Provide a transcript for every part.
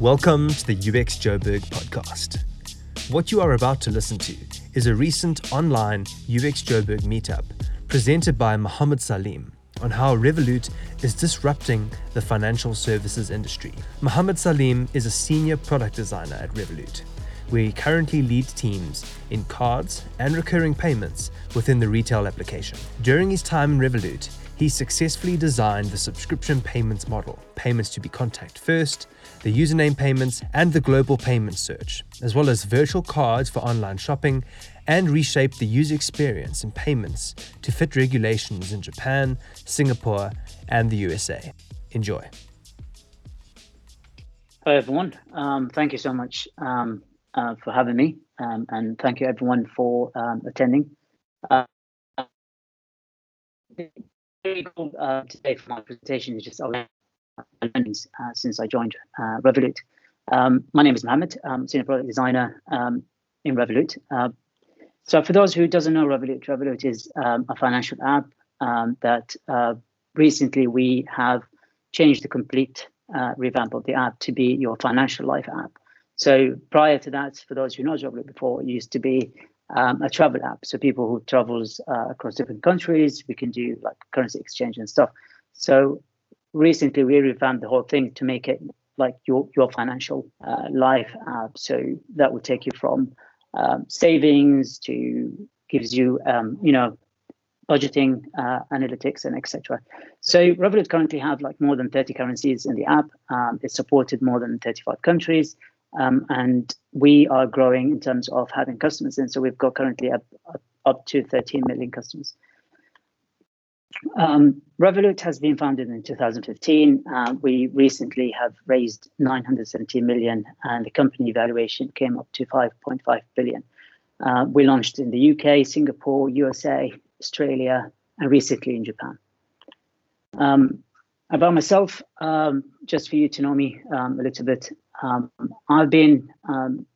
Welcome to the UX Joburg podcast. What you are about to listen to is a recent online UX Joburg meetup presented by Mohammed Salim on how Revolut is disrupting the financial services industry. Mohammed Salim is a senior product designer at Revolut, where he currently leads teams in cards and recurring payments within the retail application. During his time in Revolut, he successfully designed the subscription payments model, payments to be contact first, the username payments, and the global payment search, as well as virtual cards for online shopping, and reshaped the user experience in payments to fit regulations in Japan, Singapore, and the USA. Enjoy. Hi, everyone. Um, thank you so much um, uh, for having me, um, and thank you, everyone, for um, attending. Uh, uh, today for my presentation is just our learnings uh, since I joined uh, Revolut. Um, my name is Mohammed, I'm senior product designer um, in Revolut. Uh, so for those who doesn't know Revolut, Revolut is um, a financial app um, that uh, recently we have changed the complete uh, revamp of the app to be your financial life app. So prior to that, for those who know Revolut before, it used to be um, a travel app. So people who travels uh, across different countries, we can do like currency exchange and stuff. So recently we revamped the whole thing to make it like your your financial uh, life app. So that would take you from um, savings to gives you um, you know budgeting, uh, analytics, and etc. So Revolut currently have like more than 30 currencies in the app. Um, it's supported more than 35 countries. Um, and we are growing in terms of having customers. And so we've got currently up, up, up to 13 million customers. Um, Revolut has been founded in 2015. Uh, we recently have raised 970 million, and the company valuation came up to 5.5 billion. Uh, we launched in the UK, Singapore, USA, Australia, and recently in Japan. Um, about myself, um, just for you to know me um, a little bit, um, I've been um,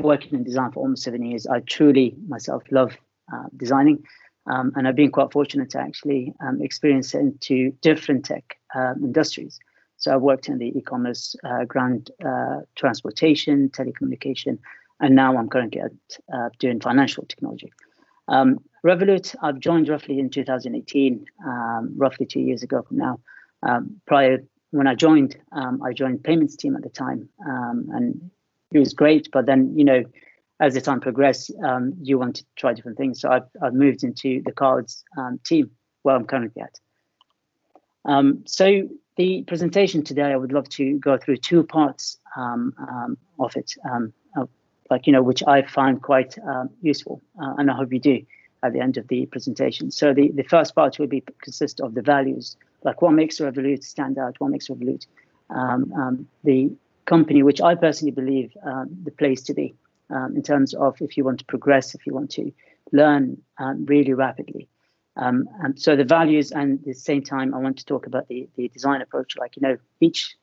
working in design for almost seven years. I truly myself love uh, designing, um, and I've been quite fortunate to actually um, experience into different tech um, industries. So I've worked in the e-commerce, uh, ground uh, transportation, telecommunication, and now I'm currently at, uh, doing financial technology. Um, Revolut, I've joined roughly in 2018, roughly two years ago from now. prior when I joined, um, I joined payments team at the time, um, and it was great. But then, you know, as the time progressed, um, you want to try different things. So I've, I've moved into the cards um, team, where I'm currently at. Um, so the presentation today, I would love to go through two parts um, of it, like you know, which I find quite useful, uh, and I hope you do at the end of the presentation. So the, the first part will be consist of the values, like what makes Revolut stand out, what makes Revolut um, um, the company, which I personally believe um, the place to be um, in terms of if you want to progress, if you want to learn um, really rapidly. Um, and so the values, and at the same time, I want to talk about the, the design approach. Like you know, each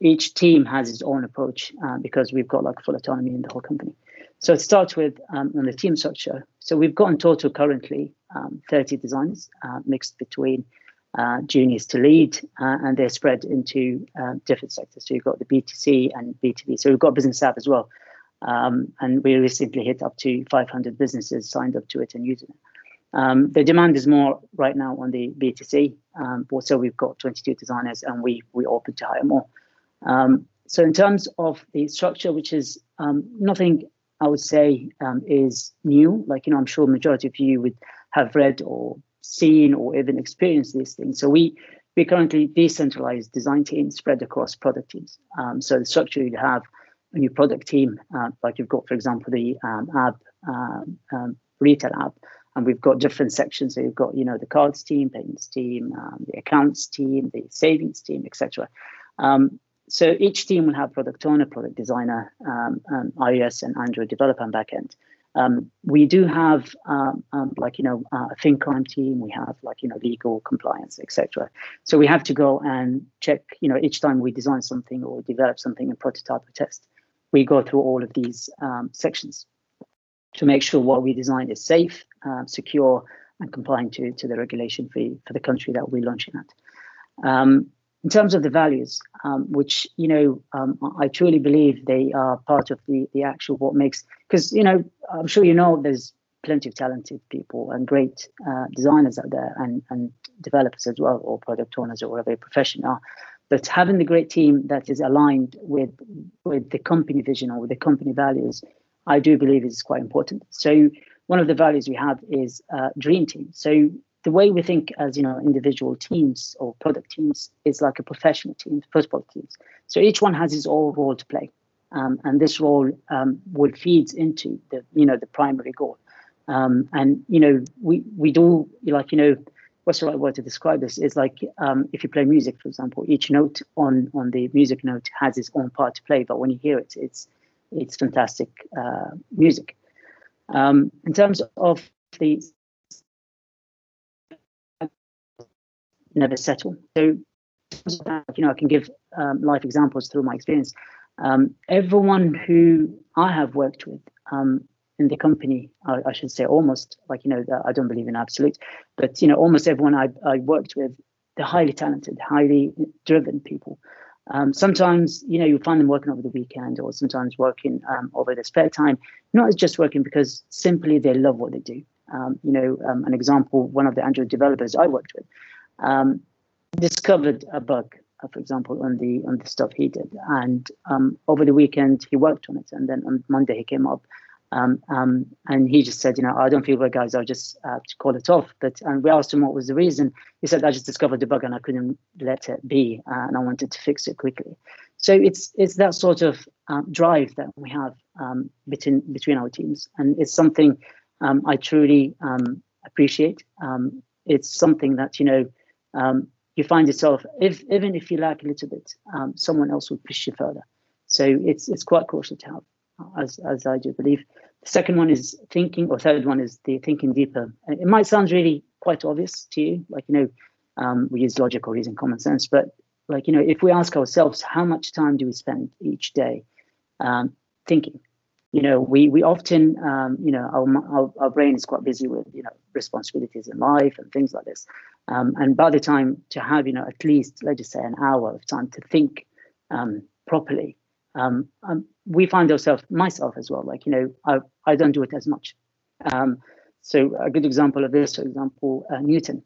each team has its own approach uh, because we've got like full autonomy in the whole company. So it starts with um, on the team structure. So we've got in total currently um, 30 designers uh, mixed between uh, juniors to lead, uh, and they're spread into uh, different sectors. So you've got the B2C and B2B. So we've got business app as well. Um, and we recently hit up to 500 businesses signed up to it and using it. Um, the demand is more right now on the B2C. Um, so we've got 22 designers and we we open to hire more. Um, so in terms of the structure, which is um, nothing I would say um, is new. Like, you know, I'm sure majority of you would have read or seen or even experienced these things. So we we currently decentralized design teams spread across product teams. Um, so the structure you'd have a new product team, uh, like you've got, for example, the um, app um, um, retail app, and we've got different sections. So you've got, you know, the cards team, payments team, um, the accounts team, the savings team, etc. So each team will have product owner, product designer, um, um, iOS and Android developer and backend. Um, we do have um, um, like you know uh, a fin crime team. We have like you know legal compliance, etc. So we have to go and check. You know each time we design something or develop something and prototype or test, we go through all of these sections to make sure what we design is safe, secure, and compliant to to the regulation for for the country that we're launching at. In terms of the values, um, which you know, um, I truly believe they are part of the the actual what makes. Because you know, I'm sure you know, there's plenty of talented people and great uh, designers out there, and and developers as well, or product owners, or whatever profession are. But having the great team that is aligned with with the company vision or with the company values, I do believe is quite important. So one of the values we have is uh, dream team. So the way we think as you know individual teams or product teams is like a professional team, football teams. So each one has his own role to play, um, and this role um, feeds into the you know the primary goal. Um, and you know we we do like you know what's the right word to describe this is like um, if you play music for example each note on on the music note has its own part to play but when you hear it it's it's fantastic uh, music um, in terms of the never settle. So, you know, I can give um, life examples through my experience. Um, everyone who I have worked with um, in the company, I, I, should say almost, like, you know, I don't believe in absolute, but, you know, almost everyone I, I worked with, they're highly talented, highly driven people. Um, sometimes, you know, you find them working over the weekend or sometimes working um, over their spare time, not just working because simply they love what they do. Um, you know, um, an example, one of the Android developers I worked with, um, discovered a bug, uh, for example, on the on the stuff he did. And um, over the weekend, he worked on it, and then on Monday he came up. Um, um, and he just said, you know, I don't feel well, guys. I'll just uh, call it off. But and we asked him what was the reason. He said, I just discovered the bug and I couldn't let it be, uh, and I wanted to fix it quickly. So it's it's that sort of um, drive that we have um, between between our teams, and it's something um, I truly um, appreciate. It's something that you know um, you find yourself, if, even if you lack a little bit, um, someone else will push you further. So it's it's quite crucial to have, as as I do believe. The second one is thinking, or third one is the thinking deeper. It might sound really quite obvious to you, like you know, um, we use logic or reason, common sense, but like you know, if we ask ourselves, how much time do we spend each day um, thinking? You know, we we often, um, you know, our, our, our brain is quite busy with you know responsibilities in life and things like this, um, and by the time to have you know at least let's just say an hour of time to think um, properly, um, um, we find ourselves, myself as well, like you know, I I don't do it as much. Um, so a good example of this, for example, uh, Newton.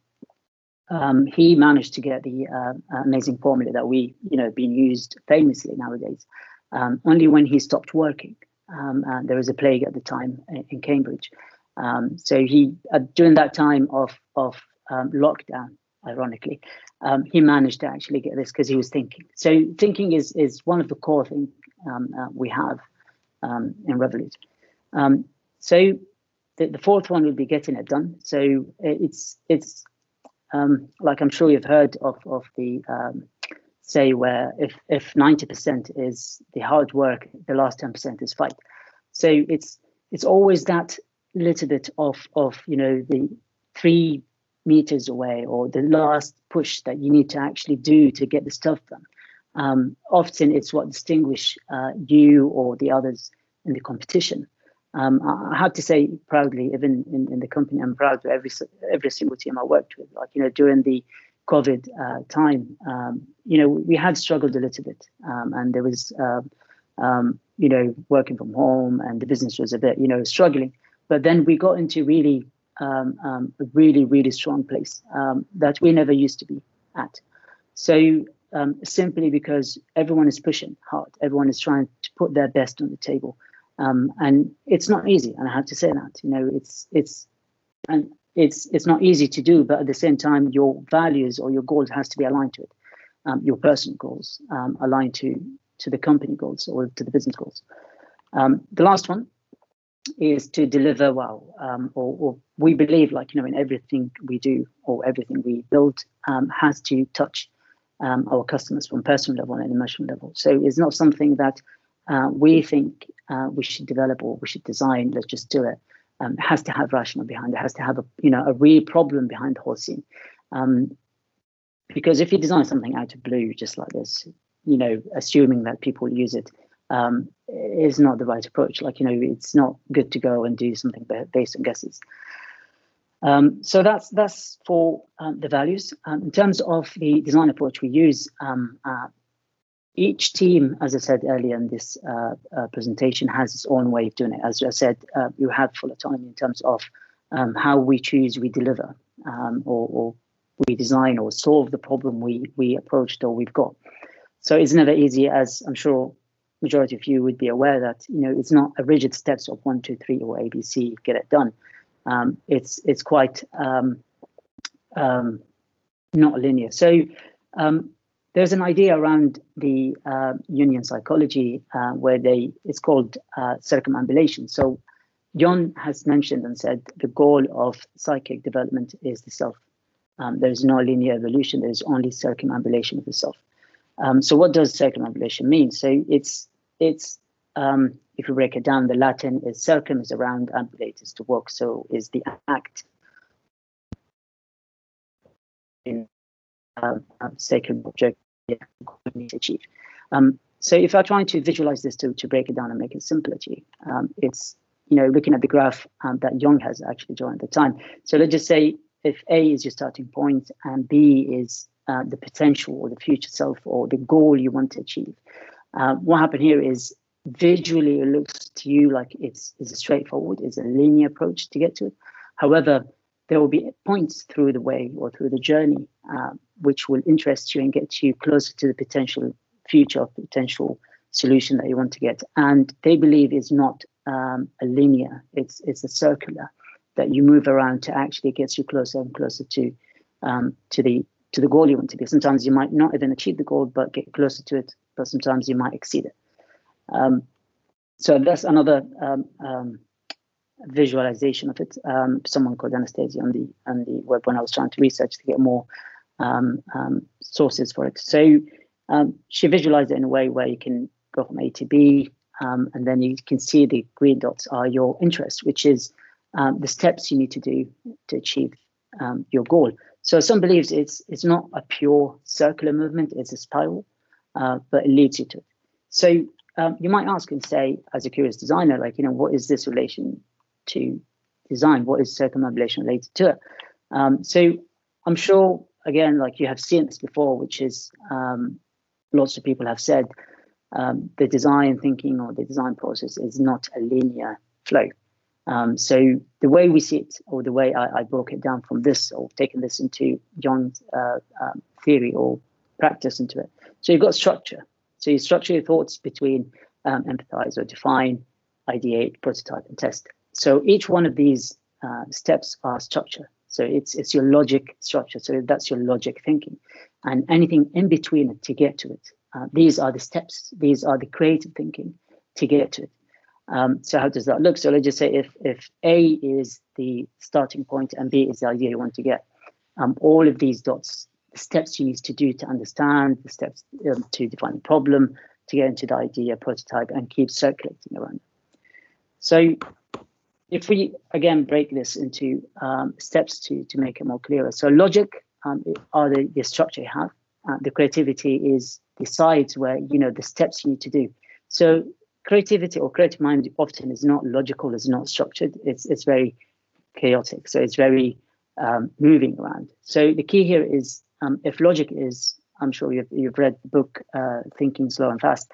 he managed to get the uh, amazing formula that we, you know, being used famously nowadays. only when he stopped working um, there was a plague at the time in, in Cambridge. Um, so he, uh, during that time of of um, lockdown, ironically, um, he managed to actually get this because he was thinking. So thinking is is one of the core things um, uh, we have um, in Revolut. so the, the fourth one would be getting it done. So it's it's like I'm sure you've heard of of the say where if if 90% is the hard work the last 10% is fight. So it's it's always that little bit of of you know the three meters away or the last push that you need to actually do to get the stuff done. Um, often it's what distinguish uh, you or the others in the competition. Um, I have to say proudly, even in, in the company, I'm proud of every every single team I worked with. Like you know, during the COVID uh, time, um, you know, we had struggled a little bit, um, and there was, uh, um, you know, working from home, and the business was a bit, you know, struggling. But then we got into really um, um, a really, really strong place um, that we never used to be at. So simply because everyone is pushing hard, everyone is trying to put their best on the table, and it's not easy. And I have to say that, you know, it's it's and it's it's not easy to do, but at the same time, your values or your goals has to be aligned to it. Um, your personal goals um, aligned to to the company goals or to the business goals. Um, the last one is to deliver well, um, or, or, we believe, like you know, in everything we do or everything we build um, has to touch um, our customers from personal level and emotional level. So it's not something that uh, we think uh, we should develop or we should design. Let's just do it um, has to have rational behind it, has to have a you know a real problem behind the whole scene. Um, because if you design something out of blue just like this, you know, assuming that people use it um, is not the right approach. Like you know, it's not good to go and do something based on guesses. Um, so that's that's for um, the values. Um, in terms of the design approach we use, um, uh, each team, as I said earlier in this uh, uh, presentation, has its own way of doing it. As I said, uh, you have full autonomy in terms of um, how we choose, we deliver, um, or, or, we design or solve the problem we we approached or we've got. So it's never easy, as I'm sure majority of you would be aware that you know it's not a rigid steps of one, two, three, or ABC, get it done. Um, it's it's quite um, um, not linear. So um, there's an idea around the uh, Jungian psychology uh, where they it's called uh, circumambulation. So Jung has mentioned and said the goal of psychic development is the self. Um, there is no linear evolution. There is only circumambulation of the self. Um, so what does circumambulation mean? So it's it's um, if you break it down, the Latin is circum is around, ambulate is to walk. So is the act in uh, sacred object need to achieve. Um, so if I'm trying to visualize this to, to break it down and make it simpler to you, um, it's you know looking at the graph um, that Jung has actually drawn at the time. So let's just say if A is your starting point and B is uh, the potential or the future self or the goal you want to achieve. Uh, what happened here is visually it looks to you like it's, it's a straightforward, it's a linear approach to get to it. However, there will be points through the way or through the journey uh, which will interest you and get you closer to the potential future, of potential solution that you want to get. And they believe is not um, a linear; it's it's a circular that you move around to actually gets you closer and closer to um, to the to the goal you want to be. Sometimes you might not even achieve the goal, but get closer to it. But sometimes you might exceed it. Um, so that's another um, um, visualization of it. Um, someone called Anastasia on the on the web when I was trying to research to get more um, um, sources for it. So she visualized it in a way where you can go from A to B, and then you can see the green dots are your interest, which is the steps you need to do to achieve your goal. So some believes it's it's not a pure circular movement; it's a spiral, uh, but it leads you to it. So um, you might ask and say, as a curious designer, like, you know, what is this relation to design? What is circumambulation related to it? Um, so I'm sure, again, like you have seen this before, which is um, lots of people have said um, the design thinking or the design process is not a linear flow. Um, so the way we see it, or the way I, I, broke it down from this, or taking this into Jung's uh, um, theory or practice into it. So you've got structure. So you structure your thoughts between um, empathize or define, ideate, prototype, and test. So each one of these uh, steps are structure. So it's it's your logic structure. So that's your logic thinking, and anything in between it to get to it. Uh, these are the steps. These are the creative thinking to get to it. Um, so how does that look? So let's just say if if A is the starting point and B is the idea you want to get, um, all of these dots the steps you need to do to understand, the steps um, to define the problem, to get into the idea, prototype, and keep circulating around. So if we again break this into um, steps to, to make it more clearer. So logic um, are the, the structure you have. Uh, the creativity is the sides where you know the steps you need to do. So creativity or creative mind often is not logical, is not structured. It's it's very chaotic. So it's very um, moving around. So the key here is um, if logic is, I'm sure you've, you've read the book uh, Thinking Slow and Fast.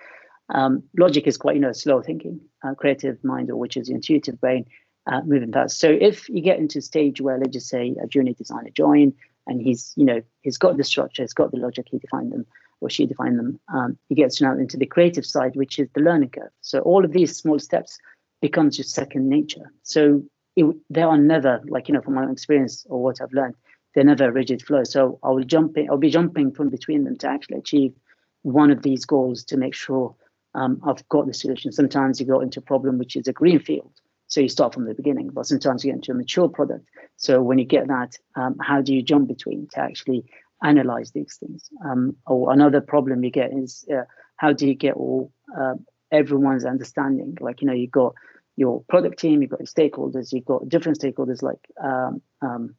Um, logic is quite, you know, slow thinking, uh, creative mind, or which is the intuitive brain, uh, moving fast. So if you get into a stage where, let's just say, a junior designer join, and he's, you know, he's got the structure, he's got the logic, he defined them, or she defined them. Um, he gets now into the creative side, which is the learning curve. So all of these small steps becomes just second nature. So it, they are never, like you know, from my own experience or what I've learned, they're never rigid flow. So I will jump in, I'll be jumping from between them to actually achieve one of these goals to make sure um, I've got the solution. Sometimes you go into a problem which is a green field, so you start from the beginning. But sometimes you get into a mature product. So when you get that, um, how do you jump between to actually analyze these things? Um, or another problem you get is uh, how do you get all uh, everyone's understanding? Like you know, you got your product team, you've got your stakeholders, you've got different stakeholders like um, um,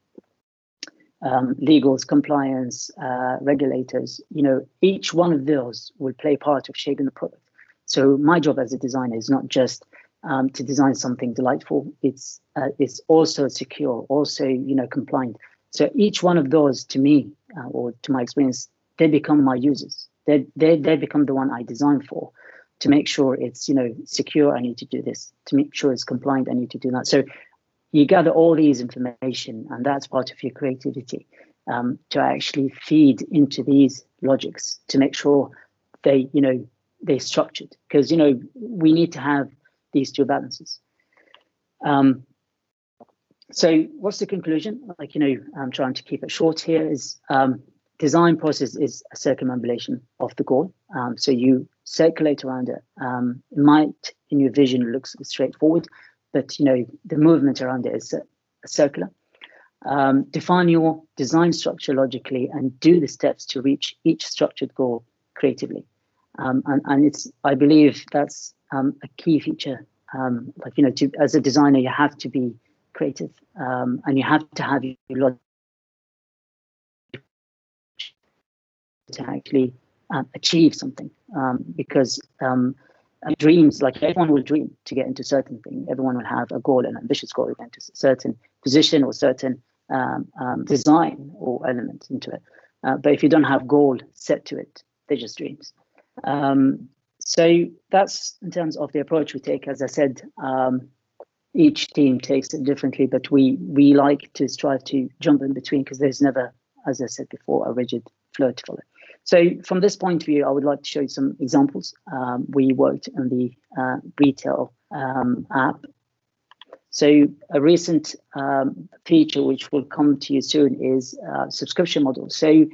um, legals, compliance, uh, regulators, you know, each one of those will play part of shaping the product. So my job as a designer is not just um, to design something delightful. It's uh, it's also secure, also you know compliant. So each one of those, to me uh, or to my experience, they become my users. They they they become the one I design for. To make sure it's you know secure, I need to do this. To make sure it's compliant, I need to do that. So you gather all these information, and that's part of your creativity um, to actually feed into these logics to make sure they you know they're structured because you know we need to have these two balances. Um, so what's the conclusion? Like, you know, I'm trying to keep it short here is um, design process is a circumambulation of the goal. Um, so you circulate around it. Um, it might, in your vision, looks straightforward, but, you know, the movement around it is circular. Um, define your design structure logically and do the steps to reach each structured goal creatively. Um, and, and it's, I believe that's um, a key feature. Um, like you know, to, as a designer, you have to be creative, um, and you have to have your logic to actually um, achieve something. Um, because um, dreams, like everyone will dream to get into certain thing. Everyone will have a goal, an ambitious goal to get into a certain position or certain design or element into it. Uh, but if you don't have goal set to it, they're just dreams. Um, so that's in terms of the approach we take. As I said, um, each team takes it differently, but we we like to strive to jump in between because there's never, as I said before, a rigid flow to follow. So from this point of view, I would like to show you some examples. Um, we worked on the uh, retail um, app. So a recent um, feature which will come to you soon is uh, subscription model. So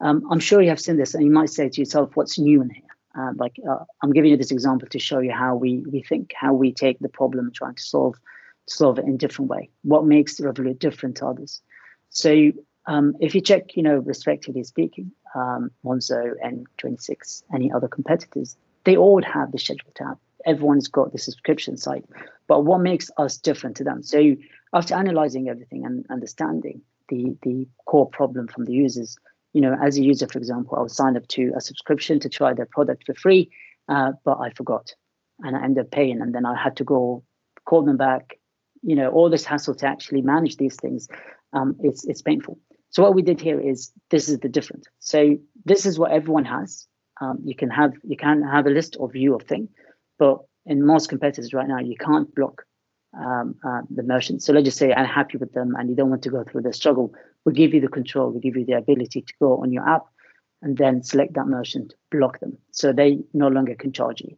um, I'm sure you have seen this, and you might say to yourself, "What's new in here?" Uh, like uh, I'm giving you this example to show you how we we think, how we take the problem and trying to solve solve it in a different way. What makes Revolut different to others? So um, if you check, you know, respectively speaking, um, Monzo and 26, any other competitors, they all have the schedule tab. Everyone's got the subscription site, but what makes us different to them? So after analyzing everything and understanding the the core problem from the users, you know, as a user, for example, I was signed up to a subscription to try their product for free, uh, but I forgot and I ended up paying. And then I had to go call them back. You know, all this hassle to actually manage these things, um, it's it's painful. So what we did here is this is the difference. So this is what everyone has. Um, you can have you can have a list of view of thing, but in most competitors right now, you can't block um, uh, the merchant. So let's just say I'm happy with them and you don't want to go through the struggle. We give you the control, we give you the ability to go on your app and then select that merchant, block them. So they no longer can charge you.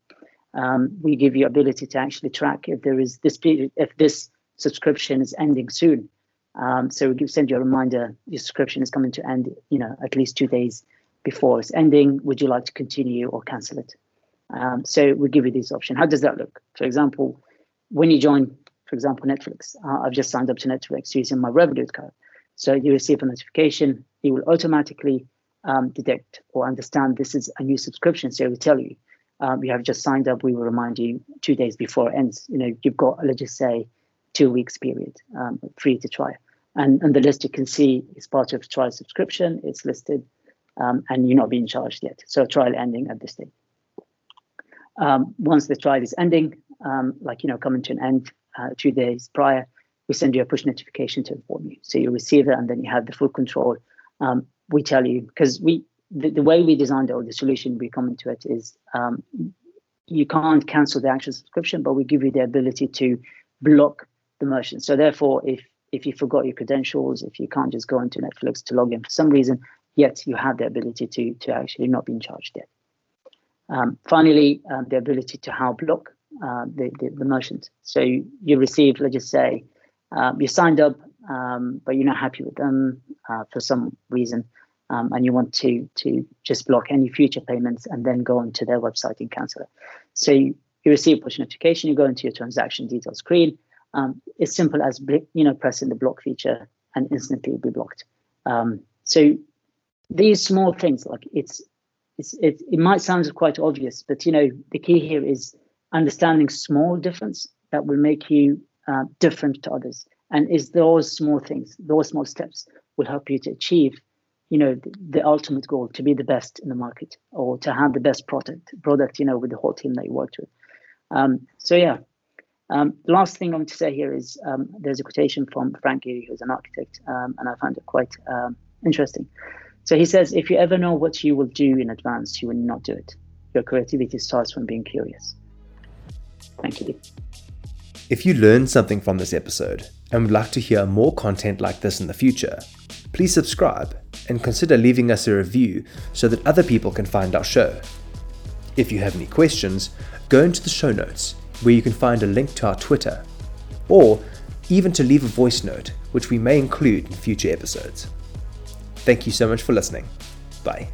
Um, we give you ability to actually track if there is this period, if this subscription is ending soon. Um, so we give, send you a reminder your subscription is coming to end, you know, at least two days before it's ending. Would you like to continue or cancel it? Um, so we give you this option. How does that look? For example, when you join for example, Netflix. Uh, I've just signed up to Netflix using my Revolut card. So you receive a notification, it will automatically um, detect or understand this is a new subscription. So it will tell you, um, you have just signed up. We will remind you two days before it ends. You know, you've got, let's just say, two weeks period um, free to try. And, and the list you can see is part of trial subscription. It's listed um, and you're not being charged yet. So trial ending at this stage. Um, once the trial is ending, um, like, you know, coming to an end, uh, two days prior, we send you a push notification to inform you. So you receive it and then you have the full control. Um, we tell you because we the, the, way we designed or the solution we come into it is um, you can't cancel the actual subscription, but we give you the ability to block the merchant. So therefore, if if you forgot your credentials, if you can't just go into Netflix to log in for some reason, yet you have the ability to to actually not being charged yet. Um, finally, um, the ability to how block uh, the, the, the merchant. So you, you receive, let's just say, um, you signed up, um, but you're not happy with them uh, for some reason, um, and you want to to just block any future payments and then go onto their website and cancel it. So you, you receive a push notification, you go into your transaction details screen. Um, it's simple as you know pressing the block feature and instantly you'll be blocked. Um, so these small things, like it's it's it, it might sound quite obvious, but you know the key here is understanding small difference that will make you uh, different to others. And is those small things, those small steps will help you to achieve, you know, the, the, ultimate goal to be the best in the market or to have the best product, product, you know, with the whole team that you worked with. Um, so yeah, Um, last thing I want to say here is um, there's a quotation from Frank Gehry, who's an architect, um, and I found it quite um, interesting. So he says, if you ever know what you will do in advance, you will not do it. Your creativity starts from being curious. Thank you. If you learned something from this episode and would like to hear more content like this in the future, please subscribe and consider leaving us a review so that other people can find our show. If you have any questions, go into the show notes where you can find a link to our Twitter, or even to leave a voice note, which we may include in future episodes. Thank you so much for listening. Bye.